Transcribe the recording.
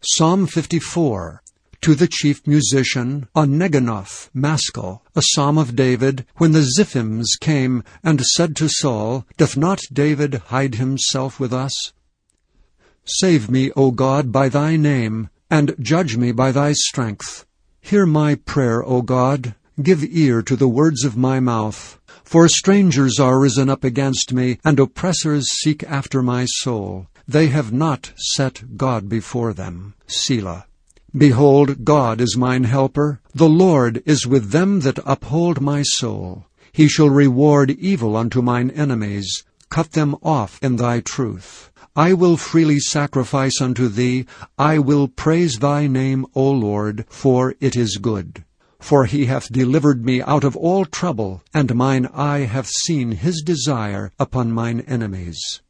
Psalm 54 To the chief musician, on Neginoth, Maschil, a psalm of David, when the Ziphims came and said to Saul, Doth not David hide himself with us? Save me, O God, by thy name, and judge me by thy strength. Hear my prayer, O God, give ear to the words of my mouth. For strangers are risen up against me, and oppressors seek after my soul. They have not set God before them. Selah. Behold, God is mine helper. The Lord is with them that uphold my soul. He shall reward evil unto mine enemies. Cut them off in thy truth. I will freely sacrifice unto thee. I will praise thy name, O Lord, for it is good. For he hath delivered me out of all trouble, and mine eye hath seen his desire upon mine enemies.